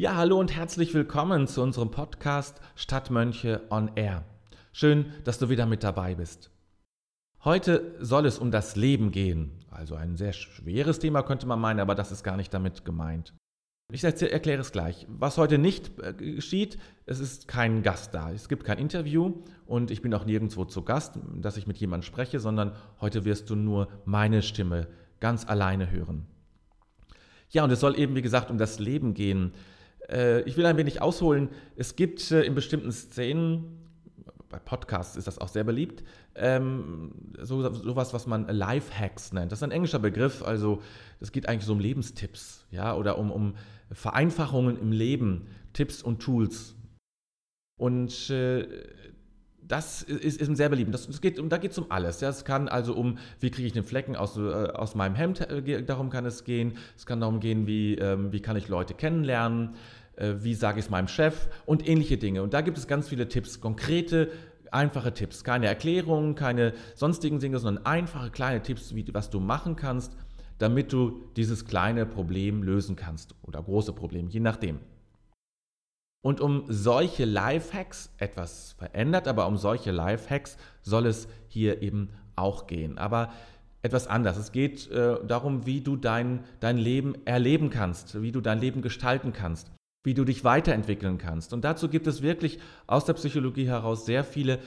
Ja, hallo und herzlich willkommen zu unserem Podcast Stadtmönche on Air. Schön, dass du wieder mit dabei bist. Heute soll es um das Leben gehen. Also ein sehr schweres Thema könnte man meinen, aber das ist gar nicht damit gemeint. Ich erkläre es gleich. Was heute nicht äh, geschieht, es ist kein Gast da. Es gibt kein Interview und ich bin auch nirgendwo zu Gast, dass ich mit jemandem spreche, sondern heute wirst du nur meine Stimme ganz alleine hören. Ja, und es soll eben, wie gesagt, um das Leben gehen. Äh, ich will ein wenig ausholen. Es gibt äh, in bestimmten Szenen, bei Podcasts ist das auch sehr beliebt, ähm, so, sowas, was man Lifehacks nennt. Das ist ein englischer Begriff, also es geht eigentlich so um Lebenstipps, ja, oder um, um Vereinfachungen im Leben, Tipps und Tools. Und äh, das ist, ist sehr beliebt. Das, das geht, da geht es um alles. Ja. Es kann also um, wie kriege ich den Flecken aus, äh, aus meinem Hemd, äh, darum kann es gehen. Es kann darum gehen, wie, ähm, wie kann ich Leute kennenlernen, äh, wie sage ich es meinem Chef und ähnliche Dinge. Und da gibt es ganz viele Tipps, konkrete, einfache Tipps. Keine Erklärungen, keine sonstigen Dinge, sondern einfache kleine Tipps, wie, was du machen kannst, damit du dieses kleine Problem lösen kannst oder große Problem, je nachdem. Und um solche Lifehacks, etwas verändert, aber um solche Lifehacks soll es hier eben auch gehen. Aber etwas anders. Es geht äh, darum, wie du dein, dein Leben erleben kannst, wie du dein Leben gestalten kannst, wie du dich weiterentwickeln kannst. Und dazu gibt es wirklich aus der Psychologie heraus sehr viele,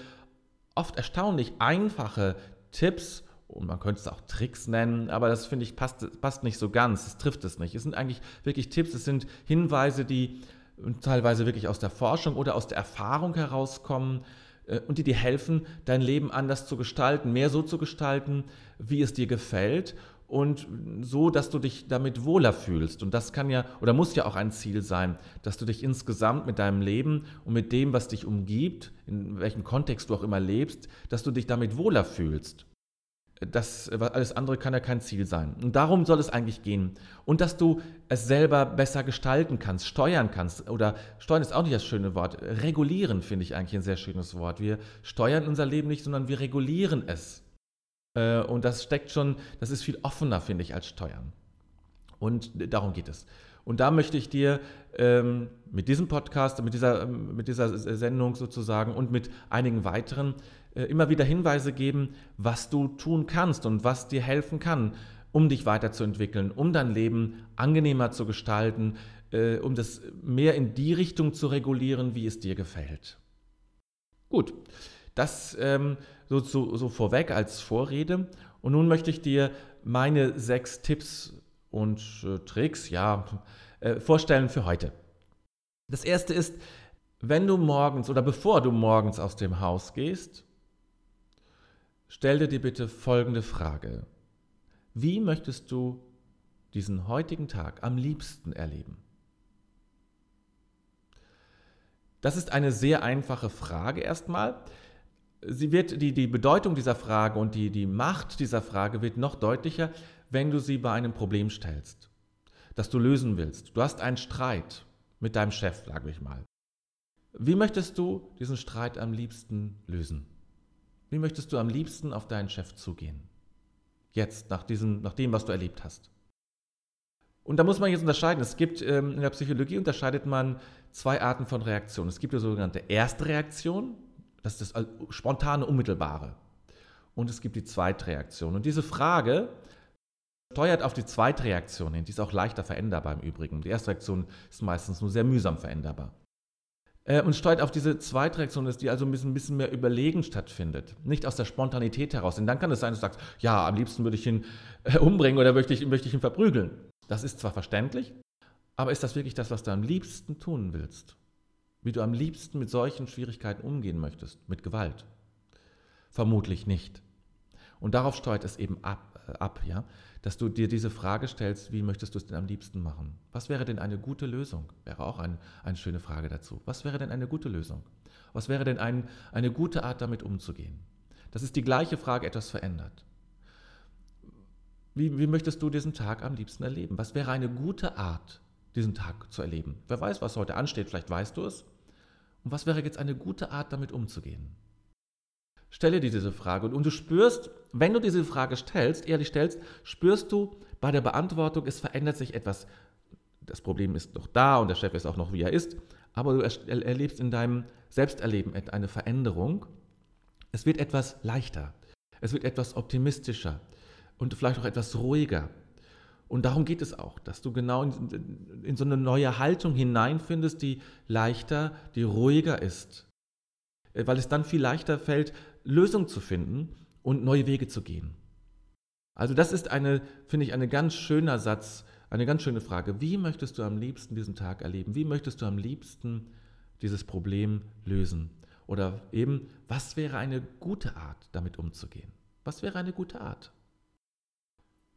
oft erstaunlich einfache Tipps und man könnte es auch Tricks nennen, aber das finde ich passt, passt nicht so ganz, es trifft es nicht. Es sind eigentlich wirklich Tipps, es sind Hinweise, die teilweise wirklich aus der Forschung oder aus der Erfahrung herauskommen äh, und die dir helfen, dein Leben anders zu gestalten, mehr so zu gestalten, wie es dir gefällt und so, dass du dich damit wohler fühlst. Und das kann ja oder muss ja auch ein Ziel sein, dass du dich insgesamt mit deinem Leben und mit dem, was dich umgibt, in welchem Kontext du auch immer lebst, dass du dich damit wohler fühlst. Das, alles andere kann ja kein Ziel sein. Und darum soll es eigentlich gehen. Und dass du es selber besser gestalten kannst, steuern kannst. Oder steuern ist auch nicht das schöne Wort. Regulieren finde ich eigentlich ein sehr schönes Wort. Wir steuern unser Leben nicht, sondern wir regulieren es. Äh, und das steckt schon, das ist viel offener, finde ich, als steuern. Und darum geht es. Und da möchte ich dir ähm, mit diesem Podcast, mit dieser, mit dieser Sendung sozusagen und mit einigen weiteren immer wieder Hinweise geben, was du tun kannst und was dir helfen kann, um dich weiterzuentwickeln, um dein Leben angenehmer zu gestalten, äh, um das mehr in die Richtung zu regulieren, wie es dir gefällt. Gut, das ähm, so, so, so vorweg als Vorrede. Und nun möchte ich dir meine sechs Tipps und äh, Tricks ja, äh, vorstellen für heute. Das erste ist, wenn du morgens oder bevor du morgens aus dem Haus gehst, Stell dir bitte folgende Frage. Wie möchtest du diesen heutigen Tag am liebsten erleben? Das ist eine sehr einfache Frage erstmal. Sie wird, die, die Bedeutung dieser Frage und die, die Macht dieser Frage wird noch deutlicher, wenn du sie bei einem Problem stellst, das du lösen willst. Du hast einen Streit mit deinem Chef, sage ich mal. Wie möchtest du diesen Streit am liebsten lösen? Wie möchtest du am liebsten auf deinen Chef zugehen? Jetzt, nach, diesem, nach dem, was du erlebt hast. Und da muss man jetzt unterscheiden. Es gibt ähm, in der Psychologie unterscheidet man zwei Arten von Reaktionen. Es gibt die sogenannte erste Reaktion, das ist das spontane, unmittelbare. Und es gibt die Zweitreaktion. Und diese Frage steuert auf die Zweitreaktion hin. Die ist auch leichter veränderbar im Übrigen. Die erste Reaktion ist meistens nur sehr mühsam veränderbar. Äh, und steuert auf diese Zweitreaktion, dass die also ein bisschen, ein bisschen mehr überlegen stattfindet. Nicht aus der Spontanität heraus. Denn dann kann es sein, dass du sagst, ja, am liebsten würde ich ihn äh, umbringen oder möchte ich, möchte ich ihn verprügeln. Das ist zwar verständlich, aber ist das wirklich das, was du am liebsten tun willst? Wie du am liebsten mit solchen Schwierigkeiten umgehen möchtest, mit Gewalt? Vermutlich nicht. Und darauf steuert es eben ab, äh, ab ja? Dass du dir diese Frage stellst, wie möchtest du es denn am liebsten machen? Was wäre denn eine gute Lösung? Wäre auch ein, eine schöne Frage dazu. Was wäre denn eine gute Lösung? Was wäre denn ein, eine gute Art, damit umzugehen? Das ist die gleiche Frage, etwas verändert. Wie, wie möchtest du diesen Tag am liebsten erleben? Was wäre eine gute Art, diesen Tag zu erleben? Wer weiß, was heute ansteht, vielleicht weißt du es. Und was wäre jetzt eine gute Art, damit umzugehen? Stelle dir diese Frage und, du spürst, wenn du diese Frage stellst, ehrlich stellst, spürst du bei der Beantwortung, es verändert sich etwas das Problem ist noch da und der Chef ist auch noch, wie er ist, aber du erlebst in deinem Selbsterleben eine Veränderung. Es wird etwas leichter, es wird etwas optimistischer und vielleicht auch etwas ruhiger. Und darum geht es auch, dass du genau in, in so eine neue Haltung hineinfindest, die leichter, die ruhiger ist. Äh, weil es dann viel leichter fällt, Lösungen zu finden und neue Wege zu gehen. Also das ist eine, finde ich, ein ganz schöner Satz, eine ganz schöne Frage. Wie möchtest du am liebsten diesen Tag erleben? Wie möchtest du am liebsten dieses Problem lösen? Oder eben, was wäre eine gute Art, damit umzugehen? Was wäre eine gute Art?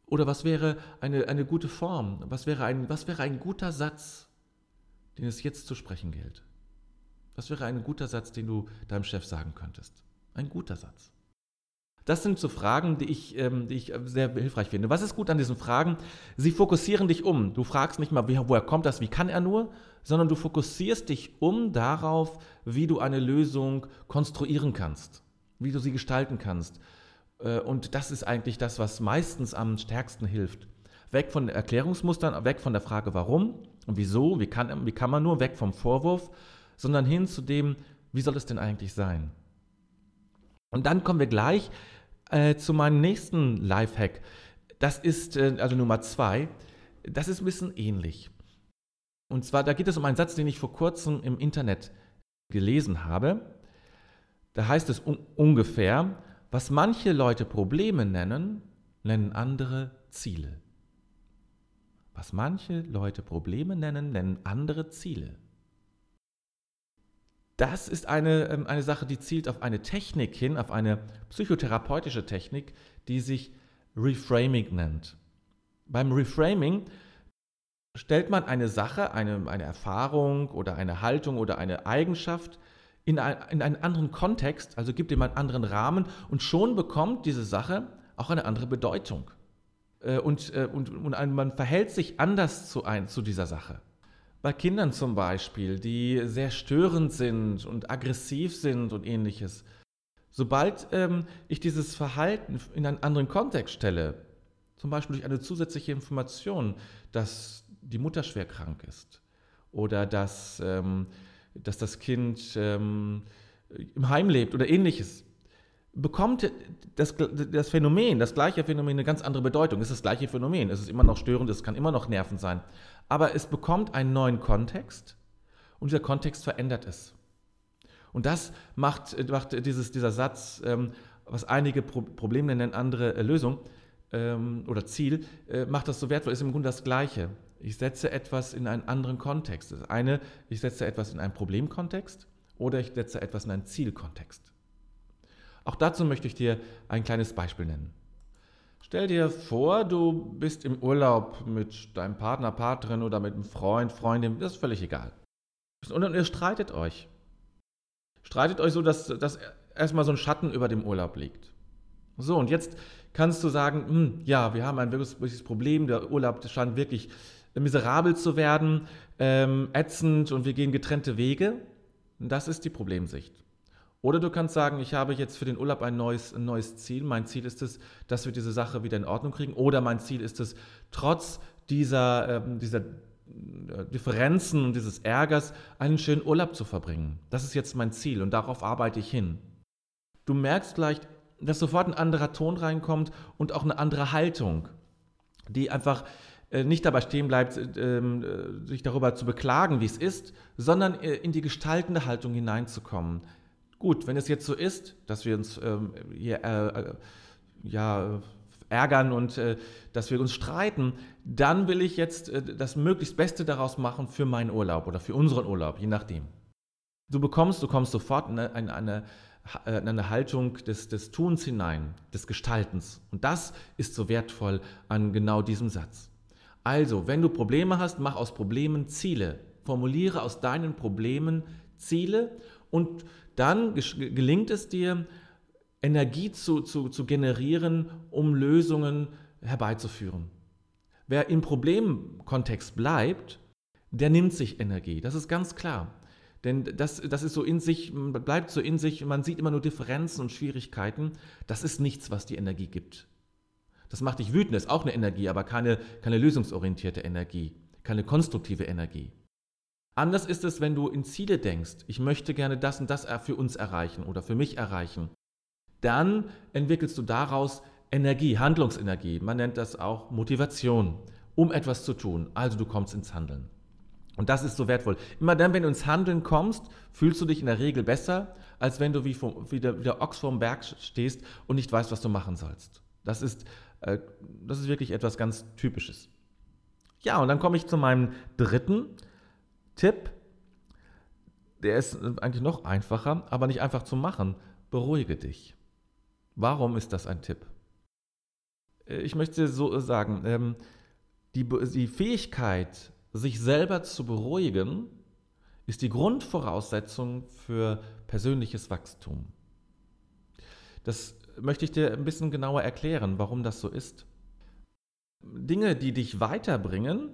Oder was wäre eine, eine gute Form? Was wäre, ein, was wäre ein guter Satz, den es jetzt zu sprechen gilt? Was wäre ein guter Satz, den du deinem Chef sagen könntest? Ein guter Satz. Das sind so Fragen, die ich, ähm, die ich sehr hilfreich finde. Was ist gut an diesen Fragen? Sie fokussieren dich um. Du fragst nicht mal, woher kommt das, wie kann er nur, sondern du fokussierst dich um darauf, wie du eine Lösung konstruieren kannst, wie du sie gestalten kannst. Äh, und das ist eigentlich das, was meistens am stärksten hilft. Weg von Erklärungsmustern, weg von der Frage, warum und wieso, wie kann, wie kann man nur, weg vom Vorwurf, sondern hin zu dem, wie soll es denn eigentlich sein? Und dann kommen wir gleich äh, zu meinem nächsten Lifehack. Das ist äh, also Nummer zwei. Das ist ein bisschen ähnlich. Und zwar, da geht es um einen Satz, den ich vor kurzem im Internet gelesen habe. Da heißt es un ungefähr, was manche Leute Probleme nennen, nennen andere Ziele. Was manche Leute Probleme nennen, nennen andere Ziele. Das ist eine, ähm, eine Sache, die zielt auf eine Technik hin, auf eine psychotherapeutische Technik, die sich Reframing nennt. Beim Reframing stellt man eine Sache, eine, eine Erfahrung oder eine Haltung oder eine Eigenschaft in, ein, in einen anderen Kontext, also gibt ihm einen anderen Rahmen und schon bekommt diese Sache auch eine andere Bedeutung. Äh, und, äh, und, und man verhält sich anders zu, ein, zu dieser Sache. Bei Kindern zum Beispiel, die sehr störend sind und aggressiv sind und ähnliches. Sobald ähm, ich dieses Verhalten in einen anderen Kontext stelle, zum Beispiel durch eine zusätzliche Information, dass die Mutter schwer krank ist oder dass, ähm, dass das Kind ähm, im Heim lebt oder ähnliches, bekommt das, das Phänomen, das gleiche Phänomen eine ganz andere Bedeutung. Es ist das gleiche Phänomen, es ist immer noch störend, es kann immer noch nerven sein aber es bekommt einen neuen Kontext und dieser Kontext verändert es. Und das macht, macht dieses, dieser Satz, ähm, was einige Pro Probleme nennen, andere äh, Lösung ähm, oder Ziel, äh, macht das so wertvoll, ist im Grunde das Gleiche. Ich setze etwas in einen anderen Kontext. Das eine, ich setze etwas in einen Problemkontext oder ich setze etwas in einen Zielkontext. Auch dazu möchte ich dir ein kleines Beispiel nennen. Stell dir vor, du bist im Urlaub mit deinem Partner, Partnerin oder mit einem Freund, Freundin, das ist völlig egal. Und ihr streitet euch. Streitet euch so, dass, dass erstmal so ein Schatten über dem Urlaub liegt. So, und jetzt kannst du sagen, hm, ja, wir haben ein wirkliches Problem, der Urlaub scheint wirklich miserabel zu werden, ähm, ätzend und wir gehen getrennte Wege. Das ist die Problemsicht. Oder du kannst sagen, ich habe jetzt für den Urlaub ein neues, ein neues Ziel. Mein Ziel ist es, dass wir diese Sache wieder in Ordnung kriegen. Oder mein Ziel ist es, trotz dieser, äh, dieser Differenzen und dieses Ärgers einen schönen Urlaub zu verbringen. Das ist jetzt mein Ziel und darauf arbeite ich hin. Du merkst vielleicht, dass sofort ein anderer Ton reinkommt und auch eine andere Haltung, die einfach äh, nicht dabei stehen bleibt, ähm, äh, sich darüber zu beklagen, wie es ist, sondern äh, in die gestaltende Haltung hineinzukommen. Gut, wenn es jetzt so ist, dass wir uns ähm, hier äh, äh, ja, ärgern und äh, dass wir uns streiten, dann will ich jetzt äh, das möglichst Beste daraus machen für meinen Urlaub oder für unseren Urlaub, je nachdem. Du bekommst, du kommst sofort in eine, eine, äh, eine Haltung des, des Tuns hinein, des Gestaltens. Und das ist so wertvoll an genau diesem Satz. Also, wenn du Probleme hast, mach aus Problemen Ziele. Formuliere aus deinen Problemen Ziele und dann gelingt es dir, Energie zu, zu, zu generieren, um Lösungen herbeizuführen. Wer im Problemkontext bleibt, der nimmt sich Energie. Das ist ganz klar. Denn das, das ist so in sich, bleibt so in sich, man sieht immer nur Differenzen und Schwierigkeiten. Das ist nichts, was die Energie gibt. Das macht dich wütend, ist auch eine Energie, aber keine, keine lösungsorientierte Energie keine konstruktive Energie. Anders ist es, wenn du in Ziele denkst. Ich möchte gerne das und das für uns erreichen oder für mich erreichen. Dann entwickelst du daraus Energie, Handlungsenergie. Man nennt das auch Motivation, um etwas zu tun. Also du kommst ins Handeln. Und das ist so wertvoll. Immer dann, wenn du ins Handeln kommst, fühlst du dich in der Regel besser, als wenn du wie, vom, wie, der, wie der Ochs vorm Berg stehst und nicht weißt, was du machen sollst. Das ist, äh, das ist wirklich etwas ganz Typisches. Ja, und dann komme ich zu meinem dritten Tipp. Der ist eigentlich noch einfacher, aber nicht einfach zu machen. Beruhige dich. Warum ist das ein Tipp? Äh, ich möchte so sagen, ähm, die, die Fähigkeit, sich selber zu beruhigen, ist die Grundvoraussetzung für persönliches Wachstum. Das möchte ich dir ein bisschen genauer erklären, warum das so ist. Dinge, die dich weiterbringen,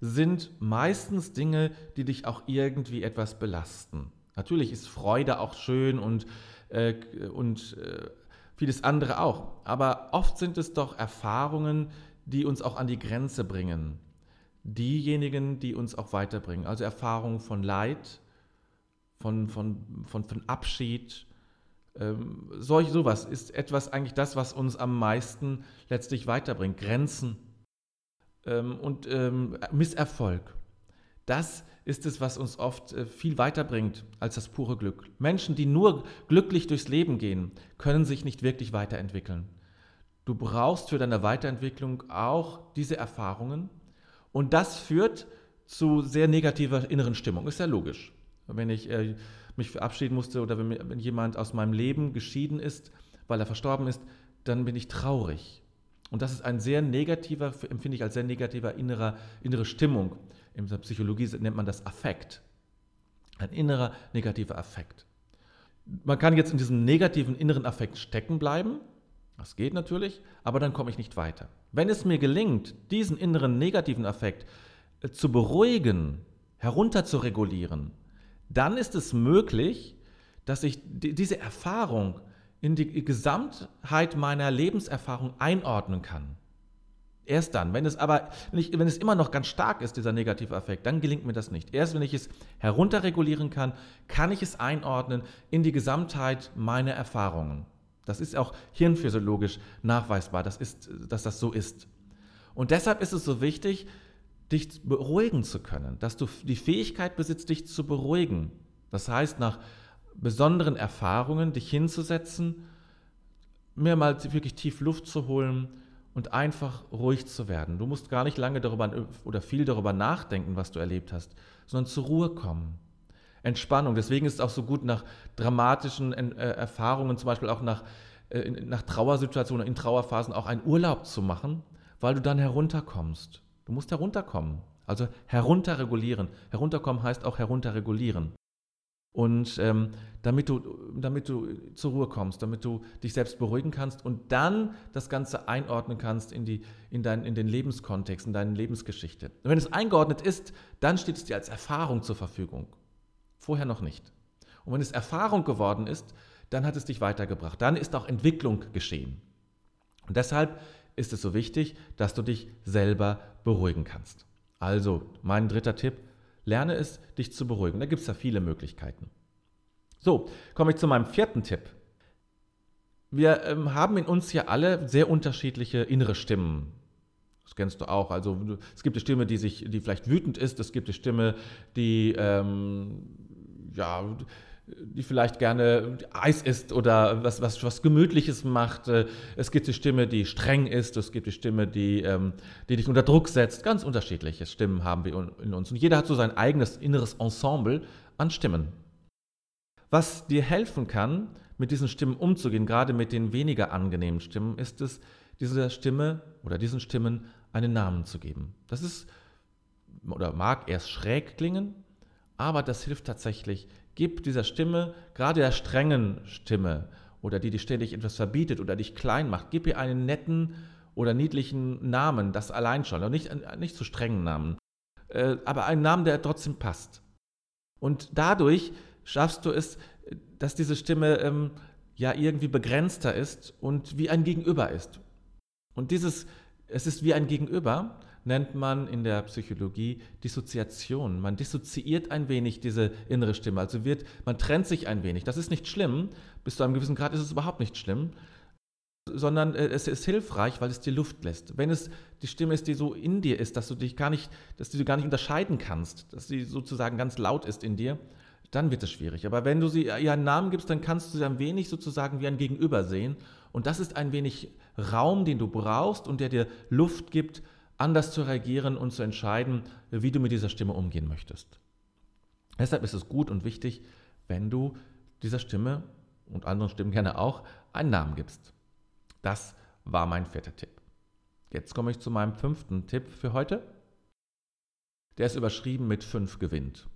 sind meistens Dinge, die dich auch irgendwie etwas belasten. Natürlich ist Freude auch schön und, äh, und äh, vieles andere auch, aber oft sind es doch Erfahrungen, die uns auch an die Grenze bringen, diejenigen, die uns auch weiterbringen. Also Erfahrungen von Leid, von, von, von, von Abschied. Ähm, solch sowas ist etwas eigentlich das, was uns am meisten letztlich weiterbringt. Grenzen ähm, und ähm, Misserfolg. Das ist es, was uns oft äh, viel weiterbringt als das pure Glück. Menschen, die nur glücklich durchs Leben gehen, können sich nicht wirklich weiterentwickeln. Du brauchst für deine Weiterentwicklung auch diese Erfahrungen und das führt zu sehr negativer inneren Stimmung. Ist ja logisch. Wenn ich äh, mich verabschieden musste oder wenn, wenn jemand aus meinem Leben geschieden ist, weil er verstorben ist, dann bin ich traurig. Und das ist ein sehr negativer, empfinde ich als sehr negativer innerer, innere Stimmung. In der Psychologie nennt man das Affekt. Ein innerer negativer Affekt. Man kann jetzt in diesem negativen inneren Affekt stecken bleiben. Das geht natürlich, aber dann komme ich nicht weiter. Wenn es mir gelingt, diesen inneren negativen Affekt äh, zu beruhigen, herunter zu regulieren, dann ist es möglich, dass ich diese Erfahrung in die Gesamtheit meiner Lebenserfahrung einordnen kann. Erst dann, wenn es aber nicht, wenn es immer noch ganz stark ist, dieser negative Effekt, dann gelingt mir das nicht. Erst wenn ich es herunterregulieren kann, kann ich es einordnen in die Gesamtheit meiner Erfahrungen. Das ist auch hirnphysiologisch nachweisbar, das ist, dass das so ist. Und deshalb ist es so wichtig, dich beruhigen zu können, dass du die Fähigkeit besitzt, dich zu beruhigen. Das heißt, nach besonderen Erfahrungen dich hinzusetzen, mehrmals wirklich tief Luft zu holen und einfach ruhig zu werden. Du musst gar nicht lange darüber oder viel darüber nachdenken, was du erlebt hast, sondern zur Ruhe kommen. Entspannung. Deswegen ist es auch so gut, nach dramatischen äh, Erfahrungen, zum Beispiel auch nach, äh, nach Trauersituationen, in Trauerphasen, auch einen Urlaub zu machen, weil du dann herunterkommst. Du musst herunterkommen. Also herunterregulieren. Herunterkommen heißt auch herunterregulieren. Und ähm, damit, du, damit du zur Ruhe kommst, damit du dich selbst beruhigen kannst und dann das Ganze einordnen kannst in, die, in, dein, in den Lebenskontext, in deine Lebensgeschichte. Und wenn es eingeordnet ist, dann steht es dir als Erfahrung zur Verfügung. Vorher noch nicht. Und wenn es Erfahrung geworden ist, dann hat es dich weitergebracht. Dann ist auch Entwicklung geschehen. Und deshalb ist es so wichtig, dass du dich selber beruhigen kannst. Also, mein dritter Tipp, lerne es, dich zu beruhigen. Da gibt es ja viele Möglichkeiten. So, komme ich zu meinem vierten Tipp. Wir ähm, haben in uns ja alle sehr unterschiedliche innere Stimmen. Das kennst du auch. Also es gibt eine Stimme, die sich, die vielleicht wütend ist. Es gibt eine Stimme, die ähm, ja, die vielleicht gerne Eis isst oder was, was, was Gemütliches macht. Äh, es gibt die Stimme, die streng ist. Es gibt die Stimme, die, ähm, die dich unter Druck setzt. Ganz unterschiedliche Stimmen haben wir in uns. Und jeder hat so sein eigenes inneres Ensemble an Stimmen. Was dir helfen kann, mit diesen Stimmen umzugehen, gerade mit den weniger angenehmen Stimmen, ist es, dieser Stimme oder diesen Stimmen einen Namen zu geben. Das ist oder mag erst schräg klingen, aber das hilft tatsächlich. Gib dieser Stimme, gerade der strengen Stimme oder die, die ständig etwas verbietet oder dich klein macht, gib ihr einen netten oder niedlichen Namen, das allein schon, nicht, nicht zu strengen Namen, äh, aber einen Namen, der trotzdem passt. Und dadurch schaffst du es, dass diese Stimme ähm, ja irgendwie begrenzter ist und wie ein Gegenüber ist. Und dieses, es ist wie ein Gegenüber, nennt man in der Psychologie Dissoziation. Man dissoziiert ein wenig diese innere Stimme, also wird, man trennt sich ein wenig. Das ist nicht schlimm, bis zu einem gewissen Grad ist es überhaupt nicht schlimm, sondern äh, es ist hilfreich, weil es dir Luft lässt. Wenn es die Stimme ist, die so in dir ist, dass du dich gar nicht, dass du gar nicht unterscheiden kannst, dass sie sozusagen ganz laut ist in dir, dann wird es schwierig. Aber wenn du sie ihr einen Namen gibst, dann kannst du sie ein wenig sozusagen wie ein Gegenüber sehen. Und das ist ein wenig Raum, den du brauchst und der dir Luft gibt, anders zu reagieren und zu entscheiden, wie du mit dieser Stimme umgehen möchtest. Deshalb ist es gut und wichtig, wenn du dieser Stimme und anderen Stimmen gerne auch einen Namen gibst. Das war mein vierter Tipp. Jetzt komme ich zu meinem fünften Tipp für heute. Der ist überschrieben mit 5 gewinnt.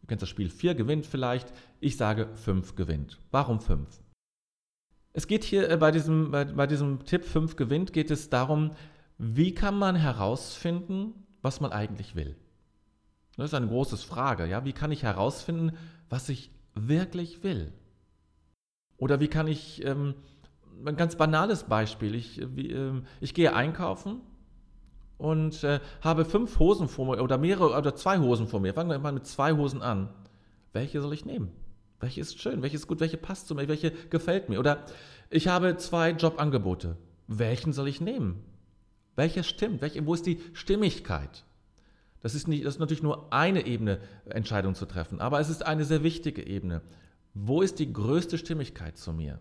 Du kennst das Spiel 4 gewinnt vielleicht. Ich sage 5 gewinnt. Warum 5? Es geht hier äh, bei diesem, bei, bei diesem Tipp 5 gewinnt, geht es darum, wie kann man herausfinden, was man eigentlich will. Das ist eine große Frage. Ja? Wie kann ich herausfinden, was ich wirklich will? Oder wie kann ich ähm, ein ganz banales Beispiel. Ich, wie, äh, ich gehe einkaufen und äh, habe fünf Hosen vor mir oder mehrere oder zwei Hosen vor mir. Fangen wir mal mit zwei Hosen an. Welche soll ich nehmen? Welche ist schön? Welche ist gut? Welche passt zu mir? Welche gefällt mir? Oder ich habe zwei Jobangebote. Welchen soll ich nehmen? Welcher stimmt? Welche, wo ist die Stimmigkeit? Das ist, nicht, das ist natürlich nur eine Ebene, Entscheidung zu treffen, aber es ist eine sehr wichtige Ebene. Wo ist die größte Stimmigkeit zu mir?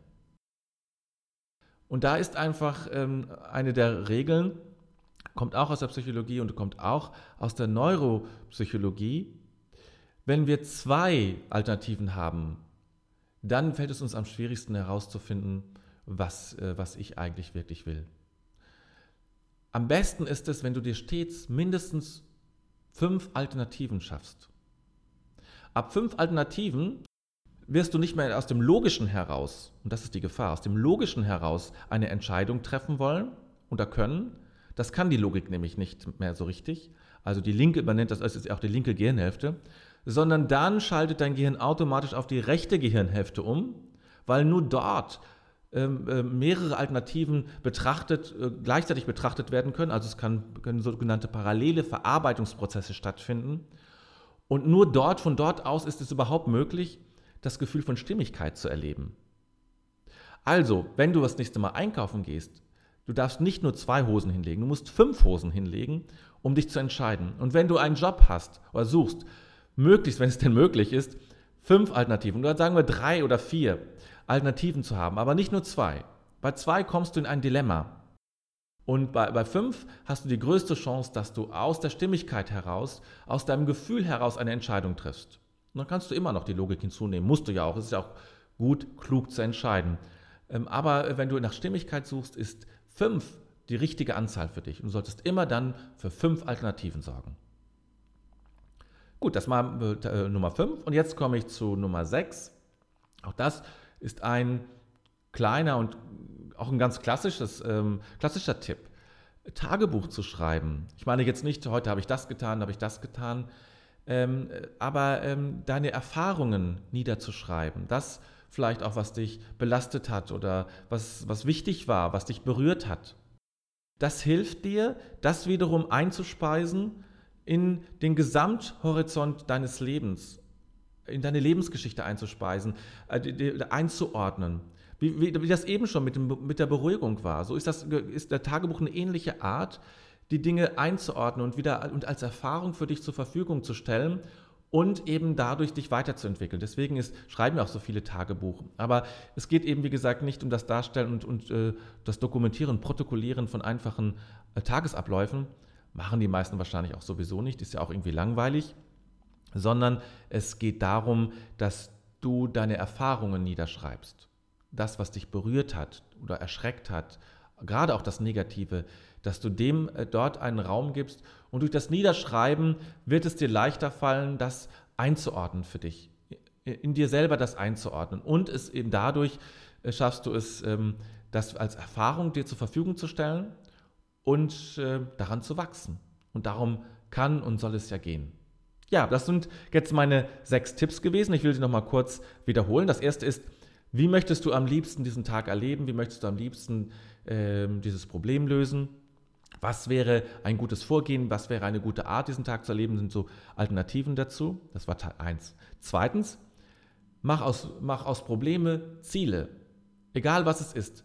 Und da ist einfach ähm, eine der Regeln, kommt auch aus der Psychologie und kommt auch aus der Neuropsychologie. Wenn wir zwei Alternativen haben, dann fällt es uns am schwierigsten herauszufinden, was, äh, was ich eigentlich wirklich will. Am besten ist es, wenn du dir stets mindestens fünf Alternativen schaffst. Ab fünf Alternativen wirst du nicht mehr aus dem Logischen heraus, und das ist die Gefahr, aus dem Logischen heraus eine Entscheidung treffen wollen oder können. Das kann die Logik nämlich nicht mehr so richtig. Also die linke übernimmt das, das ist auch die linke Gehirnhälfte, sondern dann schaltet dein Gehirn automatisch auf die rechte Gehirnhälfte um, weil nur dort mehrere Alternativen betrachtet, äh, gleichzeitig betrachtet werden können. Also es kann, können sogenannte parallele Verarbeitungsprozesse stattfinden. Und nur dort, von dort aus ist es überhaupt möglich, das Gefühl von Stimmigkeit zu erleben. Also, wenn du das nächste Mal einkaufen gehst, du darfst nicht nur zwei Hosen hinlegen, du musst fünf Hosen hinlegen, um dich zu entscheiden. Und wenn du einen Job hast oder suchst, möglichst, wenn es denn möglich ist, fünf Alternativen, oder sagen wir drei oder vier Alternativen zu haben, aber nicht nur zwei. Bei zwei kommst du in ein Dilemma. Und bei, bei fünf hast du die größte Chance, dass du aus der Stimmigkeit heraus, aus deinem Gefühl heraus eine Entscheidung triffst. Und dann kannst du immer noch die Logik hinzunehmen. Musst du ja auch. Es ist ja auch gut, klug zu entscheiden. Ähm, aber wenn du nach Stimmigkeit suchst, ist fünf die richtige Anzahl für dich. Und du solltest immer dann für fünf Alternativen sorgen. Gut, das war äh, Nummer fünf. Und jetzt komme ich zu Nummer sechs. Auch das ist ein kleiner und auch ein ganz klassisches, ähm, klassischer Tipp. Tagebuch zu schreiben. Ich meine jetzt nicht, heute habe ich das getan, habe ich das getan, ähm, aber ähm, deine Erfahrungen niederzuschreiben, das vielleicht auch, was dich belastet hat oder was, was wichtig war, was dich berührt hat. Das hilft dir, das wiederum einzuspeisen in den Gesamthorizont deines Lebens, in deine Lebensgeschichte einzuspeisen, äh, einzuordnen. Wie, wie, das eben schon mit, dem, mit der Beruhigung war. So ist, das, ist der Tagebuch eine ähnliche Art, die Dinge einzuordnen und wieder und als Erfahrung für dich zur Verfügung zu stellen und eben dadurch dich weiterzuentwickeln. Deswegen ist, schreiben wir auch so viele Tagebuch. Aber es geht eben, wie gesagt, nicht um das Darstellen und, und äh, das Dokumentieren, Protokollieren von einfachen äh, Tagesabläufen. Machen die meisten wahrscheinlich auch sowieso nicht, ist ja auch irgendwie langweilig. Sondern es geht darum, dass du deine Erfahrungen niederschreibst. Das, was dich berührt hat oder erschreckt hat, gerade auch das Negative, dass du dem äh, dort einen Raum gibst und durch das Niederschreiben wird es dir leichter fallen, das einzuordnen für dich, in dir selber das einzuordnen und es eben dadurch äh, schaffst du es, ähm, das als Erfahrung dir zur Verfügung zu stellen und äh, daran zu wachsen. Und darum kann und soll es ja gehen. Ja, das sind jetzt meine sechs Tipps gewesen. Ich will sie nochmal kurz wiederholen. Das erste ist, wie möchtest du am liebsten diesen Tag erleben? Wie möchtest du am liebsten äh, dieses Problem lösen? Was wäre ein gutes Vorgehen? Was wäre eine gute Art, diesen Tag zu erleben? Sind so Alternativen dazu. Das war Teil 1. Zweitens, mach aus, mach aus Probleme Ziele. Egal was es ist.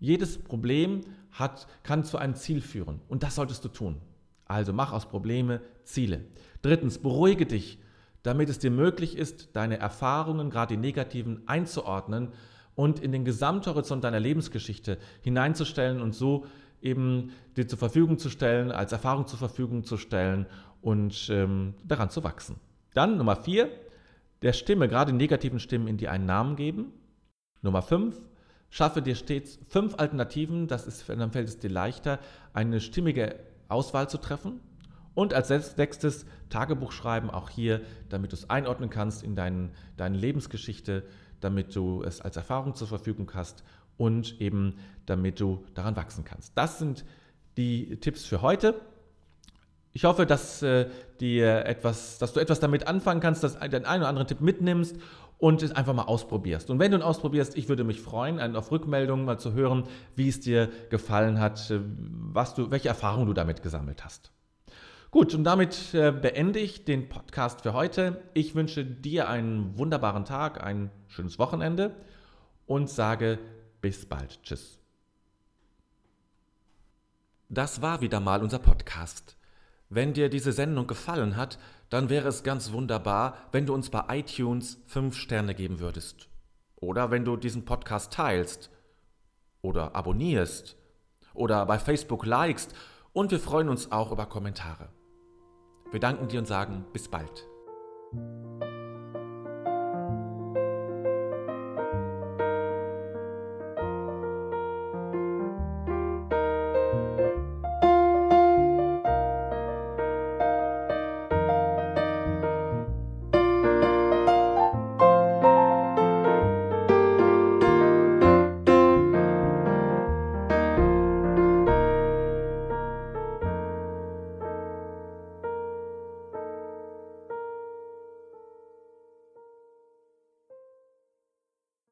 Jedes Problem hat, kann zu einem Ziel führen. Und das solltest du tun. Also mach aus Probleme Ziele. Drittens, beruhige dich, damit es dir möglich ist, deine Erfahrungen, gerade die negativen, einzuordnen und in den Gesamthorizont deiner Lebensgeschichte hineinzustellen und so eben dir zur Verfügung zu stellen, als Erfahrung zur Verfügung zu stellen und ähm, daran zu wachsen. Dann Nummer vier, der Stimme, gerade negativen Stimmen, in die einen Namen geben. Nummer fünf, schaffe dir stets fünf Alternativen, das ist, dann fällt es dir leichter, eine stimmige Auswahl zu treffen. Und als sechstes Tagebuch schreiben, auch hier, damit du es einordnen kannst in dein, deine Lebensgeschichte, damit du es als Erfahrung zur Verfügung hast und eben damit du daran wachsen kannst. Das sind die Tipps für heute. Ich hoffe, dass, äh, dir etwas, dass du etwas damit anfangen kannst, dass du den einen oder anderen Tipp mitnimmst und es einfach mal ausprobierst. Und wenn du ihn ausprobierst, ich würde mich freuen, auf Rückmeldungen mal zu hören, wie es dir gefallen hat, äh, was du, welche Erfahrungen du damit gesammelt hast. Gut, und damit äh, beende ich den Podcast für heute. Ich wünsche dir einen wunderbaren Tag, ein schönes Wochenende und sage bis bald. Tschüss. Das war wieder mal unser Podcast. Wenn dir diese Sendung gefallen hat, dann wäre es ganz wunderbar, wenn du uns bei iTunes 5 Sterne geben würdest. Oder wenn du diesen Podcast teilst. Oder abonnierst. Oder bei Facebook likest. Und wir freuen uns auch über Kommentare. Wir danken dir und sagen bis bald.